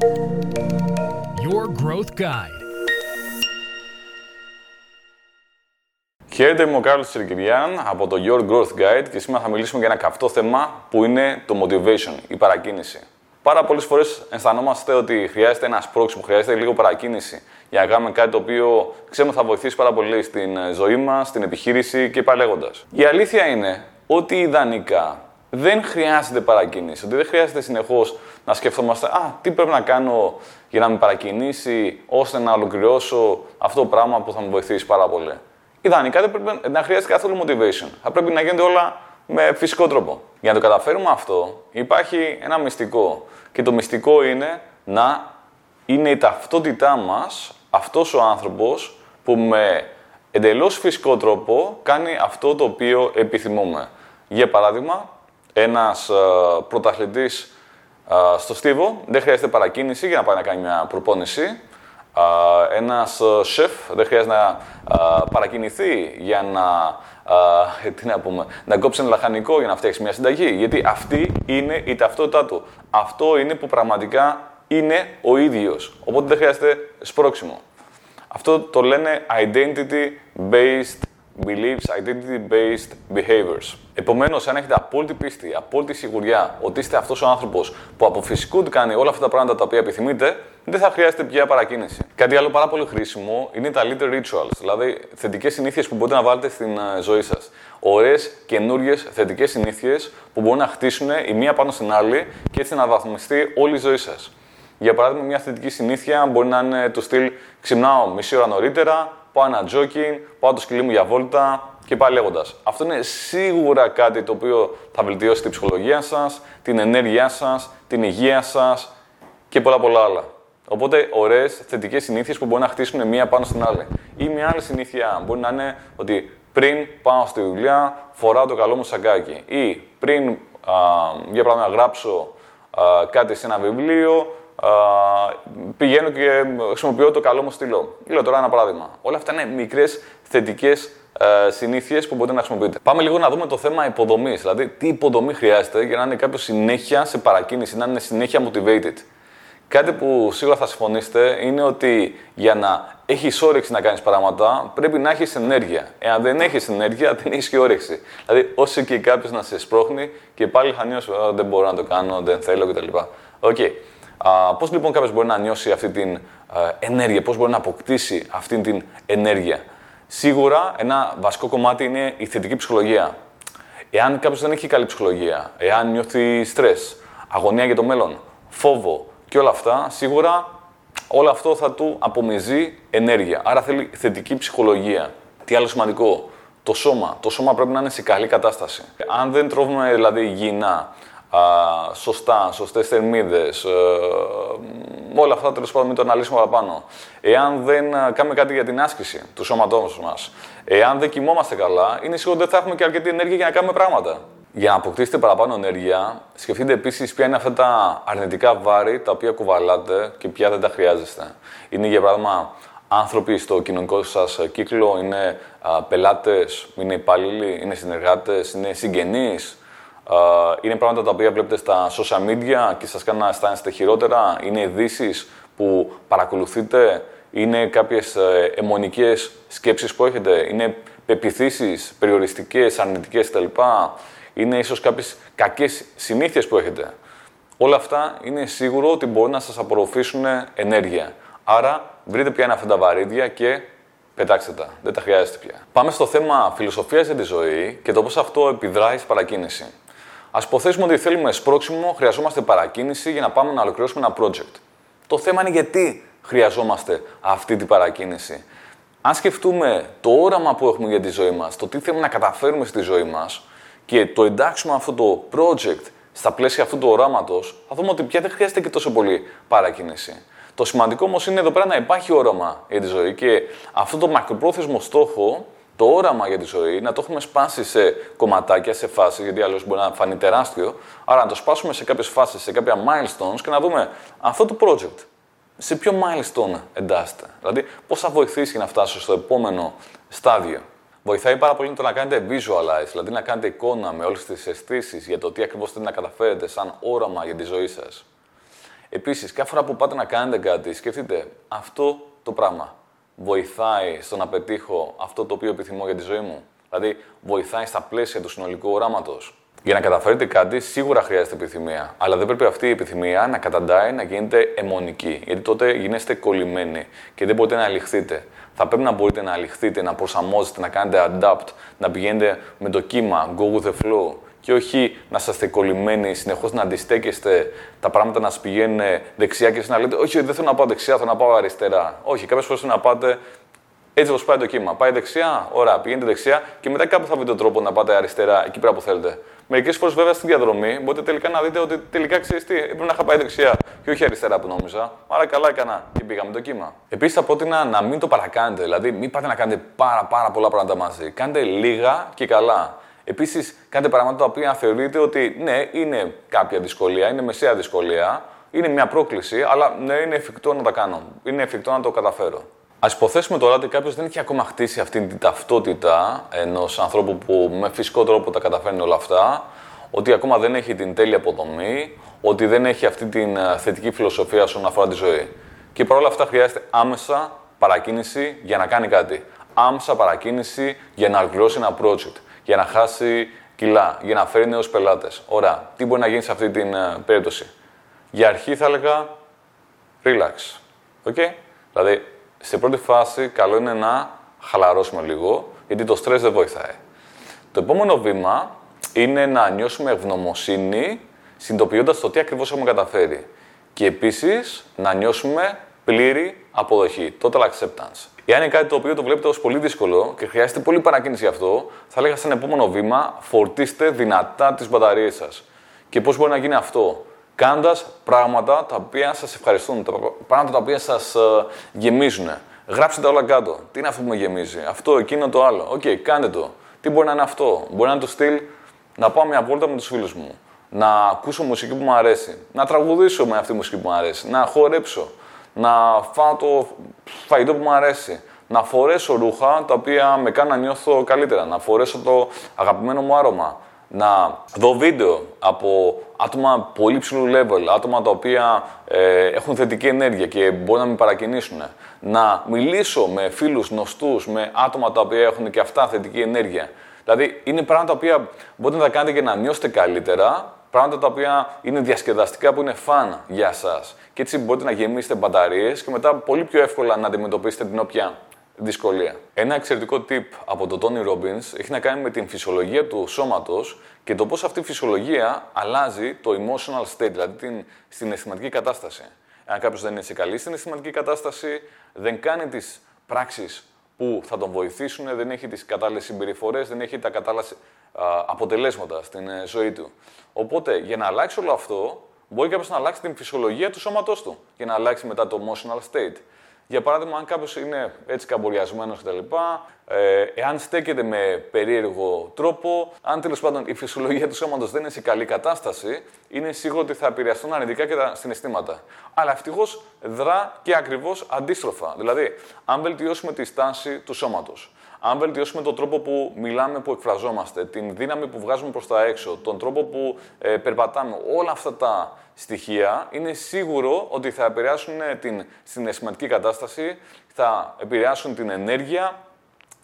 Your Growth Guide. Χαίρετε, είμαι ο Κάρλος Τσιρκυριάν από το Your Growth Guide και σήμερα θα μιλήσουμε για ένα καυτό θέμα που είναι το motivation, η παρακίνηση. Πάρα πολλές φορές αισθανόμαστε ότι χρειάζεται ένα σπρώξιμο, χρειάζεται λίγο παρακίνηση για να κάνουμε κάτι το οποίο ξέρουμε θα βοηθήσει πάρα πολύ στην ζωή μας, στην επιχείρηση και παλέγοντα. Η αλήθεια είναι ότι ιδανικά δεν χρειάζεται παρακίνηση. Ότι δεν χρειάζεται συνεχώς να σκεφτόμαστε Α, τι πρέπει να κάνω για να με παρακινήσει ώστε να ολοκληρώσω αυτό το πράγμα που θα με βοηθήσει πάρα πολύ. Ιδανικά δεν πρέπει να χρειάζεται καθόλου motivation. Θα πρέπει να γίνονται όλα με φυσικό τρόπο. Για να το καταφέρουμε αυτό, υπάρχει ένα μυστικό. Και το μυστικό είναι να είναι η ταυτότητά μας αυτός ο άνθρωπος που με εντελώς φυσικό τρόπο κάνει αυτό το οποίο επιθυμούμε. Για παράδειγμα, ένας uh, πρωταθλητής στο Στίβο δεν χρειάζεται παρακίνηση για να πάει να κάνει μια προπόνηση. Uh, ένας σεφ δεν χρειάζεται να παρακινηθεί για να, τι να, πούμε, να κόψει ένα λαχανικό για να φτιάξει μια συνταγή. Γιατί αυτή είναι η ταυτότητά του. Αυτό είναι που πραγματικά είναι ο ίδιος. Οπότε δεν χρειάζεται σπρώξιμο. Αυτό το λένε identity-based beliefs, identity-based behaviors. Επομένως, αν έχετε απόλυτη πίστη, απόλυτη σιγουριά ότι είστε αυτός ο άνθρωπος που από φυσικού του κάνει όλα αυτά τα πράγματα τα οποία επιθυμείτε, δεν θα χρειάζεται πια παρακίνηση. Κάτι άλλο πάρα πολύ χρήσιμο είναι τα little rituals, δηλαδή θετικές συνήθειες που μπορείτε να βάλετε στην ε, ζωή σας. Ωραίες, καινούριε, θετικές συνήθειες που μπορούν να χτίσουν η μία πάνω στην άλλη και έτσι να βαθμιστεί όλη η ζωή σας. Για παράδειγμα, μια θετική συνήθεια μπορεί να είναι το στυλ ξυπνάω μισή ώρα νωρίτερα, πάω ένα jogging, πάω το σκυλί μου για βόλτα και πάλι λέγοντας. Αυτό είναι σίγουρα κάτι το οποίο θα βελτιώσει την ψυχολογία σας, την ενέργειά σας, την υγεία σας και πολλά πολλά άλλα. Οπότε, ωραίες θετικές συνήθειες που μπορεί να χτίσουν μία πάνω στην άλλη. Ή μια άλλη συνήθεια μπορεί να είναι ότι πριν πάω στη δουλειά, φοράω το καλό μου σακάκι. Ή πριν, α, για παράδειγμα, γράψω α, κάτι σε ένα βιβλίο, πηγαίνω και χρησιμοποιώ το καλό μου στυλό. Λέω τώρα ένα παράδειγμα. Όλα αυτά είναι μικρές θετικές ε, συνήθειες που μπορείτε να χρησιμοποιείτε. Πάμε λίγο να δούμε το θέμα υποδομής. Δηλαδή, τι υποδομή χρειάζεται για να είναι κάποιος συνέχεια σε παρακίνηση, να είναι συνέχεια motivated. Κάτι που σίγουρα θα συμφωνήσετε είναι ότι για να έχεις όρεξη να κάνεις πράγματα, πρέπει να έχεις ενέργεια. Εάν δεν έχεις ενέργεια, δεν έχεις και όρεξη. Δηλαδή, όσο και κάποιος να σε σπρώχνει και πάλι θα νιώσει, δεν μπορώ να το κάνω, δεν θέλω κτλ. OK. Okay. Πώς λοιπόν κάποιος μπορεί να νιώσει αυτή την ενέργεια, πώς μπορεί να αποκτήσει αυτή την ενέργεια. Σίγουρα ένα βασικό κομμάτι είναι η θετική ψυχολογία. Εάν κάποιος δεν έχει καλή ψυχολογία, εάν νιώθει στρες, αγωνία για το μέλλον, φόβο και όλα αυτά, σίγουρα όλο αυτό θα του απομυζεί ενέργεια. Άρα θέλει θετική ψυχολογία. Τι άλλο σημαντικό, το σώμα. Το σώμα πρέπει να είναι σε καλή κατάσταση. Αν δεν τρώμε δηλαδή υγιεινά, α, σωστά, σωστές θερμίδες, ε, όλα αυτά τέλος πάντων μην το αναλύσουμε παραπάνω. Εάν δεν ε, κάνουμε κάτι για την άσκηση του σώματός μας, εάν δεν κοιμόμαστε καλά, είναι σίγουρο ότι δεν θα έχουμε και αρκετή ενέργεια για να κάνουμε πράγματα. Για να αποκτήσετε παραπάνω ενέργεια, σκεφτείτε επίσης ποια είναι αυτά τα αρνητικά βάρη τα οποία κουβαλάτε και ποια δεν τα χρειάζεστε. Είναι για παράδειγμα άνθρωποι στο κοινωνικό σας κύκλο, είναι πελάτες, είναι υπάλληλοι, είναι συνεργάτες, είναι συγγενείς, είναι πράγματα τα οποία βλέπετε στα social media και σας κάνουν να αισθάνεστε χειρότερα. Είναι ειδήσεις που παρακολουθείτε; Είναι κάποιες ε, αιμονικές σκέψεις που έχετε; Είναι πεπιθήσεις περιοριστικές, αρνητικές κτλ. Είναι ίσως κάποιες κακές συνήθειες που έχετε; Όλα αυτά είναι σίγουρο ότι μπορεί να σας απορροφήσουν ενέργεια. Άρα βρείτε ποια είναι αυτά τα βαρύδια και πετάξτε τα. Δεν τα χρειάζεστε πια. Πάμε στο θέμα φιλοσοφίας για τη ζωή και το πώς αυτό επιδράει στην παρακίνηση. Α υποθέσουμε ότι θέλουμε σπρώξιμο, χρειαζόμαστε παρακίνηση για να πάμε να ολοκληρώσουμε ένα project. Το θέμα είναι γιατί χρειαζόμαστε αυτή την παρακίνηση. Αν σκεφτούμε το όραμα που έχουμε για τη ζωή μας, το τι θέλουμε να καταφέρουμε στη ζωή μας και το εντάξουμε αυτό το project στα πλαίσια αυτού του οράματος, θα δούμε ότι πια δεν χρειάζεται και τόσο πολύ παρακίνηση. Το σημαντικό όμως είναι εδώ πέρα να υπάρχει όραμα για τη ζωή και αυτό το μακροπρόθεσμο στόχο το όραμα για τη ζωή, να το έχουμε σπάσει σε κομματάκια, σε φάσεις, γιατί αλλιώς μπορεί να φανεί τεράστιο. Άρα να το σπάσουμε σε κάποιες φάσεις, σε κάποια milestones και να δούμε αυτό το project. Σε ποιο milestone εντάσσεται. Δηλαδή, πώς θα βοηθήσει για να φτάσω στο επόμενο στάδιο. Βοηθάει πάρα πολύ το να κάνετε visualize, δηλαδή να κάνετε εικόνα με όλες τις αισθήσεις για το τι ακριβώς θέλετε να καταφέρετε σαν όραμα για τη ζωή σας. Επίσης, κάθε φορά που πάτε να κάνετε κάτι, σκεφτείτε αυτό το πράγμα βοηθάει στο να πετύχω αυτό το οποίο επιθυμώ για τη ζωή μου; Δηλαδή, βοηθάει στα πλαίσια του συνολικού οράματος; Για να καταφέρετε κάτι, σίγουρα χρειάζεται επιθυμία. Αλλά δεν πρέπει αυτή η επιθυμία να καταντάει να γίνεται αιμονική. Γιατί τότε γίνεστε κολλημένοι και δεν μπορείτε να αληχθείτε. Θα πρέπει να μπορείτε να αληχθείτε, να προσαρμόζετε, να κάνετε adapt, να πηγαίνετε με το κύμα, go with the flow. Και όχι να είστε κολλημένοι, συνεχώς να αντιστέκεστε, τα πράγματα να σας πηγαίνουν δεξιά και να λέτε: Όχι, δεν θέλω να πάω δεξιά, θέλω να πάω αριστερά. Όχι, κάποιες φορές να πάτε έτσι όπως πάει το κύμα. Πάει δεξιά, ωραία, πηγαίνετε δεξιά και μετά κάπου θα βρείτε τον τρόπο να πάτε αριστερά, εκεί πέρα που θέλετε. Μερικές φορές βέβαια στην διαδρομή μπορείτε τελικά να δείτε ότι τελικά ξέρεις τι, έπρεπε να είχα πάει δεξιά και όχι αριστερά που νόμιζα. Άρα καλά έκανα και πήγαμε το κύμα. Επίσης θα πρότεινα να μην το παρακάνετε, δηλαδή μην πάτε να κάνετε πάρα, πάρα πολλά πράγματα μαζί. Κάντε λίγα και καλά. Επίσης, κάντε πράγματα τα οποία θεωρείτε ότι ναι, είναι κάποια δυσκολία, είναι μεσαία δυσκολία, είναι μια πρόκληση, αλλά ναι, είναι εφικτό να τα κάνω. Είναι εφικτό να το καταφέρω. Α υποθέσουμε τώρα ότι κάποιος δεν έχει ακόμα χτίσει αυτή την ταυτότητα ενός ανθρώπου που με φυσικό τρόπο τα καταφέρνει όλα αυτά, ότι ακόμα δεν έχει την τέλεια αποδομή, ότι δεν έχει αυτή την ε, θετική φιλοσοφία όσον αφορά τη ζωή. Και παρόλα αυτά χρειάζεται άμεσα παρακίνηση για να κάνει κάτι. Άμεσα παρακίνηση για να ολοκληρώσει ένα project, για να χάσει κιλά, για να φέρει νέους πελάτες. Ωραία. Τι μπορεί να γίνει σε αυτή την uh, περίπτωση; Για αρχή θα έλεγα relax. Okay? Δηλαδή, στην πρώτη φάση, καλό είναι να χαλαρώσουμε λίγο, γιατί το στρες δεν βοηθάει. Το επόμενο βήμα είναι να νιώσουμε ευγνωμοσύνη, συνειδητοποιώντας το τι ακριβώς έχουμε καταφέρει. Και επίσης να νιώσουμε πλήρη αποδοχή, total acceptance. Εάν είναι κάτι το οποίο το βλέπετε ως πολύ δύσκολο και χρειάζεται πολύ παρακίνηση γι' αυτό, θα έλεγα σαν επόμενο βήμα φορτίστε δυνατά τις μπαταρίες σας. Και πώς μπορεί να γίνει αυτό, κάνοντας πράγματα τα οποία σας ευχαριστούν, τα πράγματα τα οποία σας ε, γεμίζουν. Γράψτε τα όλα κάτω. Τι είναι αυτό που με γεμίζει, αυτό, εκείνο, το άλλο. OK, okay, κάντε το. Τι μπορεί να είναι αυτό, Μπορεί να είναι το στυλ να πάω μια βόλτα με τους φίλους μου, να ακούσω μουσική που μου αρέσει, να τραγουδήσω με αυτή τη μουσική που μου αρέσει, να χορέψω, να φάω το φαγητό που μου αρέσει, να φορέσω ρούχα τα οποία με κάνουν να νιώθω καλύτερα, να φορέσω το αγαπημένο μου άρωμα, να δω βίντεο από άτομα πολύ ψηλού level, άτομα τα οποία ε, έχουν θετική ενέργεια και μπορούν να με παρακινήσουν. Να μιλήσω με φίλους γνωστούς, με άτομα τα οποία έχουν και αυτά θετική ενέργεια. Δηλαδή, είναι πράγματα τα οποία μπορείτε να τα κάνετε για να νιώσετε καλύτερα, πράγματα τα οποία είναι διασκεδαστικά, που είναι φαν για εσά. Και έτσι μπορείτε να γεμίσετε μπαταρίες και μετά πολύ πιο εύκολα να αντιμετωπίσετε την όποια δυσκολία. Ένα εξαιρετικό tip από τον Tony Robbins έχει να κάνει με την φυσιολογία του σώματος και το πώς αυτή η φυσιολογία αλλάζει το emotional state, δηλαδή την συναισθηματική κατάσταση. Αν κάποιος δεν είναι σε καλή συναισθηματική κατάσταση, δεν κάνει τις πράξεις που θα τον βοηθήσουν, δεν έχει τις κατάλληλες συμπεριφορές, δεν έχει τα κατάλληλα αποτελέσματα στην ε, ζωή του. Οπότε, για να αλλάξει όλο αυτό, μπορεί κάποιος να αλλάξει την φυσιολογία του σώματός του για να αλλάξει μετά το emotional state. Για παράδειγμα, αν κάποιος είναι έτσι καμπουριασμένος κτλ., ε, εάν στέκεται με περίεργο τρόπο, αν τέλος πάντων η φυσιολογία του σώματος δεν είναι σε καλή κατάσταση, είναι σίγουρο ότι θα επηρεαστούν αρνητικά και τα συναισθήματα. Αλλά ευτυχώς δρά και ακριβώς αντίστροφα. Δηλαδή, αν βελτιώσουμε τη στάση του σώματος, αν βελτιώσουμε τον τρόπο που μιλάμε, που εκφραζόμαστε, την δύναμη που βγάζουμε προς τα έξω, τον τρόπο που ε, περπατάμε, όλα αυτά τα στοιχεία είναι σίγουρο ότι θα επηρεάσουν την συναισθηματική κατάσταση, θα επηρεάσουν την ενέργεια,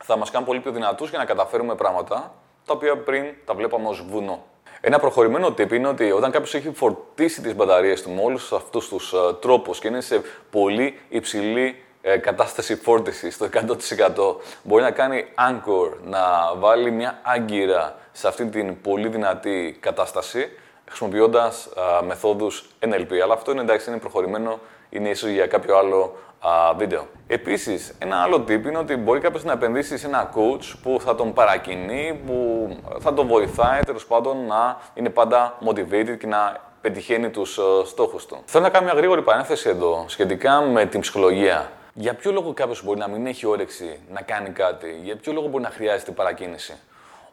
θα μας κάνουν πολύ πιο δυνατούς για να καταφέρουμε πράγματα τα οποία πριν τα βλέπαμε ως βουνό. Ένα προχωρημένο tip είναι ότι όταν κάποιος έχει φορτίσει τις μπαταρίες του με όλου αυτούς τους uh, τρόπους και είναι σε πολύ υψηλή ε, κατάσταση φόρτισης στο 100% μπορεί να κάνει anchor, να βάλει μια άγκυρα σε αυτή την πολύ δυνατή κατάσταση χρησιμοποιώντας μεθόδους NLP. Αλλά αυτό είναι εντάξει, είναι προχωρημένο, είναι ίσως για κάποιο άλλο α, βίντεο. Επίσης, ένα άλλο tip είναι ότι μπορεί κάποιος να επενδύσει σε ένα coach που θα τον παρακινεί, που θα τον βοηθάει τέλος πάντων να είναι πάντα motivated και να πετυχαίνει τους στόχους του. Θέλω να κάνω μια γρήγορη παρένθεση εδώ σχετικά με την ψυχολογία. Για ποιο λόγο κάποιος μπορεί να μην έχει όρεξη να κάνει κάτι, για ποιο λόγο μπορεί να χρειάζεται παρακίνηση;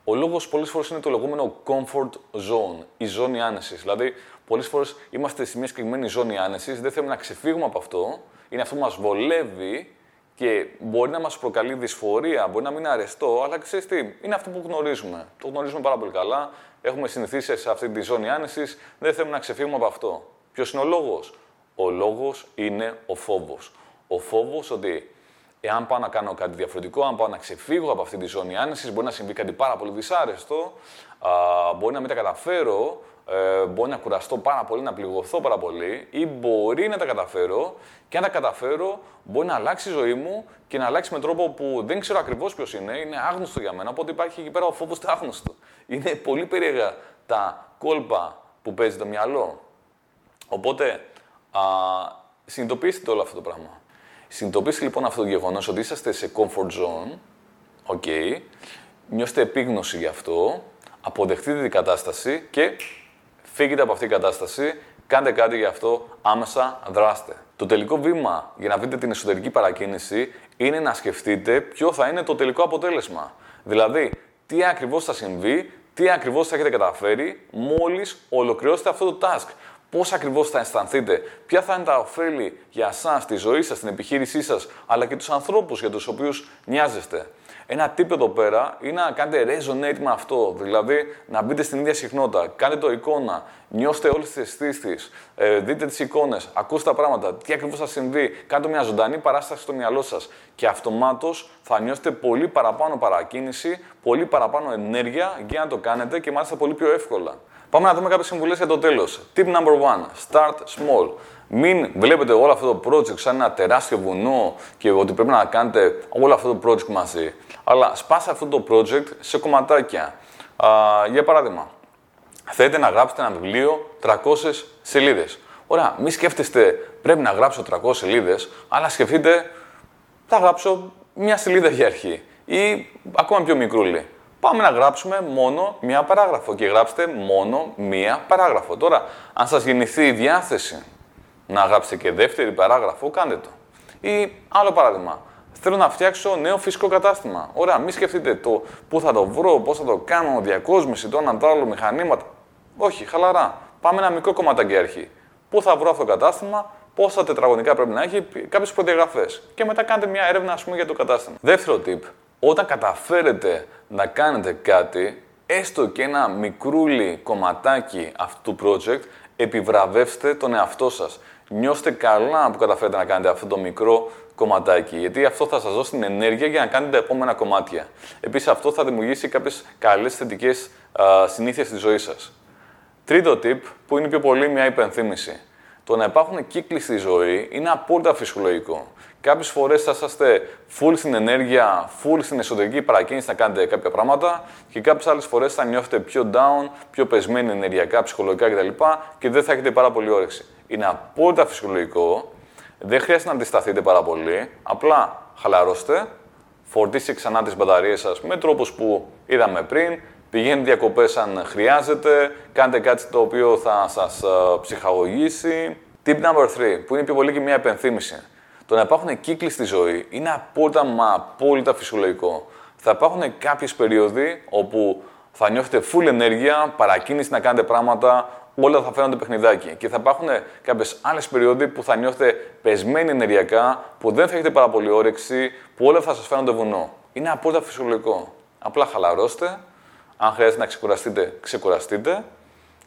Ο λόγος πολλές φορές είναι το λεγόμενο comfort zone, η ζώνη άνεσης. Δηλαδή, πολλές φορές είμαστε σε μια συγκεκριμένη ζώνη άνεσης, δεν θέλουμε να ξεφύγουμε από αυτό, είναι αυτό που μας βολεύει και μπορεί να μας προκαλεί δυσφορία, μπορεί να μην είναι αρεστό, αλλά ξέρεις τι, είναι αυτό που γνωρίζουμε. Το γνωρίζουμε πάρα πολύ καλά. Έχουμε συνηθίσει σε αυτή τη ζώνη άνεσης, δεν θέλουμε να ξεφύγουμε από αυτό. Ποιος είναι ο λόγος, Ο λόγος είναι ο φόβος. Ο φόβος ότι εάν πάω να κάνω κάτι διαφορετικό, αν πάω να ξεφύγω από αυτή τη ζώνη άνεσης, μπορεί να συμβεί κάτι πάρα πολύ δυσάρεστο, α, μπορεί να μην τα καταφέρω, ε, μπορεί να κουραστώ πάρα πολύ, να πληγωθώ πάρα πολύ ή μπορεί να τα καταφέρω και αν τα καταφέρω μπορεί να αλλάξει η ζωή μου και να αλλάξει με τρόπο που δεν ξέρω ακριβώς ποιος είναι, είναι άγνωστο για μένα. Οπότε υπάρχει εκεί πέρα ο φόβος του άγνωστου. Είναι πολύ περίεργα τα κόλπα που παίζει το μυαλό. Οπότε α, συνειδητοποιήστε όλο αυτό το πράγμα. Συνειδητοποιήστε λοιπόν αυτό το γεγονός ότι είσαστε σε comfort zone, ok, νιώστε επίγνωση γι' αυτό, αποδεχτείτε την κατάσταση και φύγετε από αυτή την κατάσταση, κάντε κάτι γι' αυτό, άμεσα δράστε. Το τελικό βήμα για να βρείτε την εσωτερική παρακίνηση είναι να σκεφτείτε ποιο θα είναι το τελικό αποτέλεσμα. Δηλαδή, τι ακριβώς θα συμβεί, τι ακριβώς θα έχετε καταφέρει μόλις ολοκληρώσετε αυτό το task. Πώς ακριβώς θα αισθανθείτε, ποια θα είναι τα ωφέλη για εσάς, τη ζωή σας, την επιχείρησή σας, αλλά και τους ανθρώπους για τους οποίους νοιάζεστε. Ένα tip εδώ πέρα είναι να κάνετε resonate με αυτό. Δηλαδή να μπείτε στην ίδια συχνότητα. Κάντε το εικόνα. Νιώστε όλες τις αισθήσεις. Ε, δείτε τις εικόνες. Ακούστε τα πράγματα. Τι ακριβώς θα συμβεί. Κάντε μια ζωντανή παράσταση στο μυαλό σας. Και αυτομάτως θα νιώσετε πολύ παραπάνω παρακίνηση, πολύ παραπάνω ενέργεια για να το κάνετε και μάλιστα πολύ πιο εύκολα. Πάμε να δούμε κάποιες συμβουλές για το τέλος. Tip number one. Start small. Μην βλέπετε όλο αυτό το project σαν ένα τεράστιο βουνό και ότι πρέπει να κάνετε όλο αυτό το project μαζί. Αλλά σπάστε αυτό το project σε κομματάκια. Α, για παράδειγμα, θέλετε να γράψετε ένα βιβλίο 300 σελίδες. Ωραία, μην σκέφτεστε πρέπει να γράψω 300 σελίδες, αλλά σκεφτείτε θα γράψω μια σελίδα για αρχή ή ακόμα πιο μικρούλι. Πάμε να γράψουμε μόνο μία παράγραφο και γράψτε μόνο μία παράγραφο. Τώρα, αν σας γεννηθεί η διάθεση να γράψετε και δεύτερη παράγραφο, κάντε το. Ή άλλο παράδειγμα. Θέλω να φτιάξω νέο φυσικό κατάστημα. Ωραία, μην σκεφτείτε το πού θα το βρω, πώς θα το κάνω, διακόσμηση, το ένα το άλλο, μηχανήματα. Όχι, χαλαρά. Πάμε ένα μικρό κομματάκι αρχή. Πού θα βρω αυτό το κατάστημα, πόσα τετραγωνικά πρέπει να έχει, κάποιες προδιαγραφές. Και μετά κάντε μια έρευνα, ας πούμε, για το κατάστημα. Δεύτερο tip. Όταν καταφέρετε να κάνετε κάτι, έστω και ένα μικρούλι κομματάκι αυτού του project, επιβραβεύστε τον εαυτό σας. Νιώστε καλά που καταφέρετε να κάνετε αυτό το μικρό κομματάκι, γιατί αυτό θα σας δώσει την ενέργεια για να κάνετε τα επόμενα κομμάτια. Επίσης, αυτό θα δημιουργήσει κάποιες καλές θετικές συνήθειες στη ζωή σας. Τρίτο tip, που είναι πιο πολύ μια υπενθύμηση. Το να υπάρχουν κύκλοι στη ζωή είναι απόλυτα φυσιολογικό. Κάποιες φορές θα είσαστε full στην ενέργεια, full στην εσωτερική παρακίνηση να κάνετε κάποια πράγματα και κάποιες άλλες φορές θα νιώθετε πιο down, πιο πεσμένοι ενεργειακά, ψυχολογικά κτλ. και δεν θα έχετε πάρα πολύ όρεξη. Είναι απόλυτα φυσιολογικό. Δεν χρειάζεται να αντισταθείτε πάρα πολύ. Απλά χαλαρώστε, φορτίστε ξανά τις μπαταρίες σας με τρόπους που είδαμε πριν. Πηγαίνετε διακοπές αν χρειάζεται. Κάντε κάτι το οποίο θα σας ε, ψυχαγωγήσει. Tip number 3, που είναι πιο πολύ και μια επενθύμηση. Το να υπάρχουν κύκλοι στη ζωή είναι απόλυτα μα απόλυτα φυσιολογικό. Θα υπάρχουν κάποιες περίοδοι όπου θα νιώθετε full ενέργεια, παρακίνηση να κάνετε πράγματα, όλα θα φαίνονται παιχνιδάκι. Και θα υπάρχουν κάποιες άλλες περίοδοι που θα νιώθετε πεσμένοι ενεργειακά, που δεν θα έχετε πάρα πολύ όρεξη, που όλα θα σας φαίνονται βουνό. Είναι απόλυτα φυσιολογικό. Απλά χαλαρώστε. Αν χρειάζεται να ξεκουραστείτε, ξεκουραστείτε.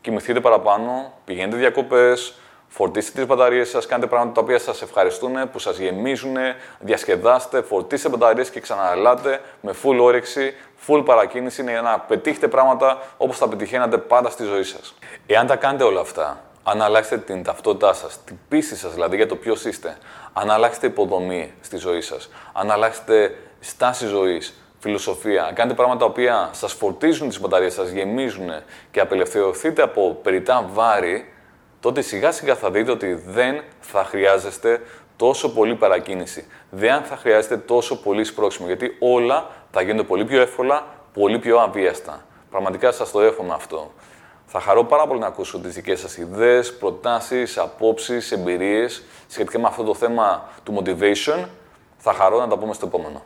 Κοιμηθείτε παραπάνω, πηγαίνετε διακοπές, Φορτίστε τις μπαταρίες σας, κάντε πράγματα τα οποία σας ευχαριστούν, που σας γεμίζουν, διασκεδάστε, φορτίστε μπαταρίες και ξαναλάτε με full όρεξη, full παρακίνηση για να πετύχετε πράγματα όπως τα πετυχαίνατε πάντα στη ζωή σας. Εάν τα κάνετε όλα αυτά, αν αλλάξετε την ταυτότητά σας, την πίστη σας δηλαδή για το ποιος είστε, αν αλλάξετε υποδομή στη ζωή σας, αν αλλάξετε στάση ζωής, φιλοσοφία, αν κάνετε πράγματα τα οποία σας φορτίζουν τις μπαταρίες σας, γεμίζουν και απελευθερωθείτε από περιτά βάρη, τότε σιγά σιγά θα δείτε ότι δεν θα χρειάζεστε τόσο πολύ παρακίνηση. Δεν θα χρειάζεται τόσο πολύ σπρώξιμο, γιατί όλα θα γίνονται πολύ πιο εύκολα, πολύ πιο αβίαστα. Πραγματικά σας το εύχομαι αυτό. Θα χαρώ πάρα πολύ να ακούσω τις δικές σας ιδέες, προτάσεις, απόψεις, εμπειρίες σχετικά με αυτό το θέμα του motivation. Θα χαρώ να τα πούμε στο επόμενο.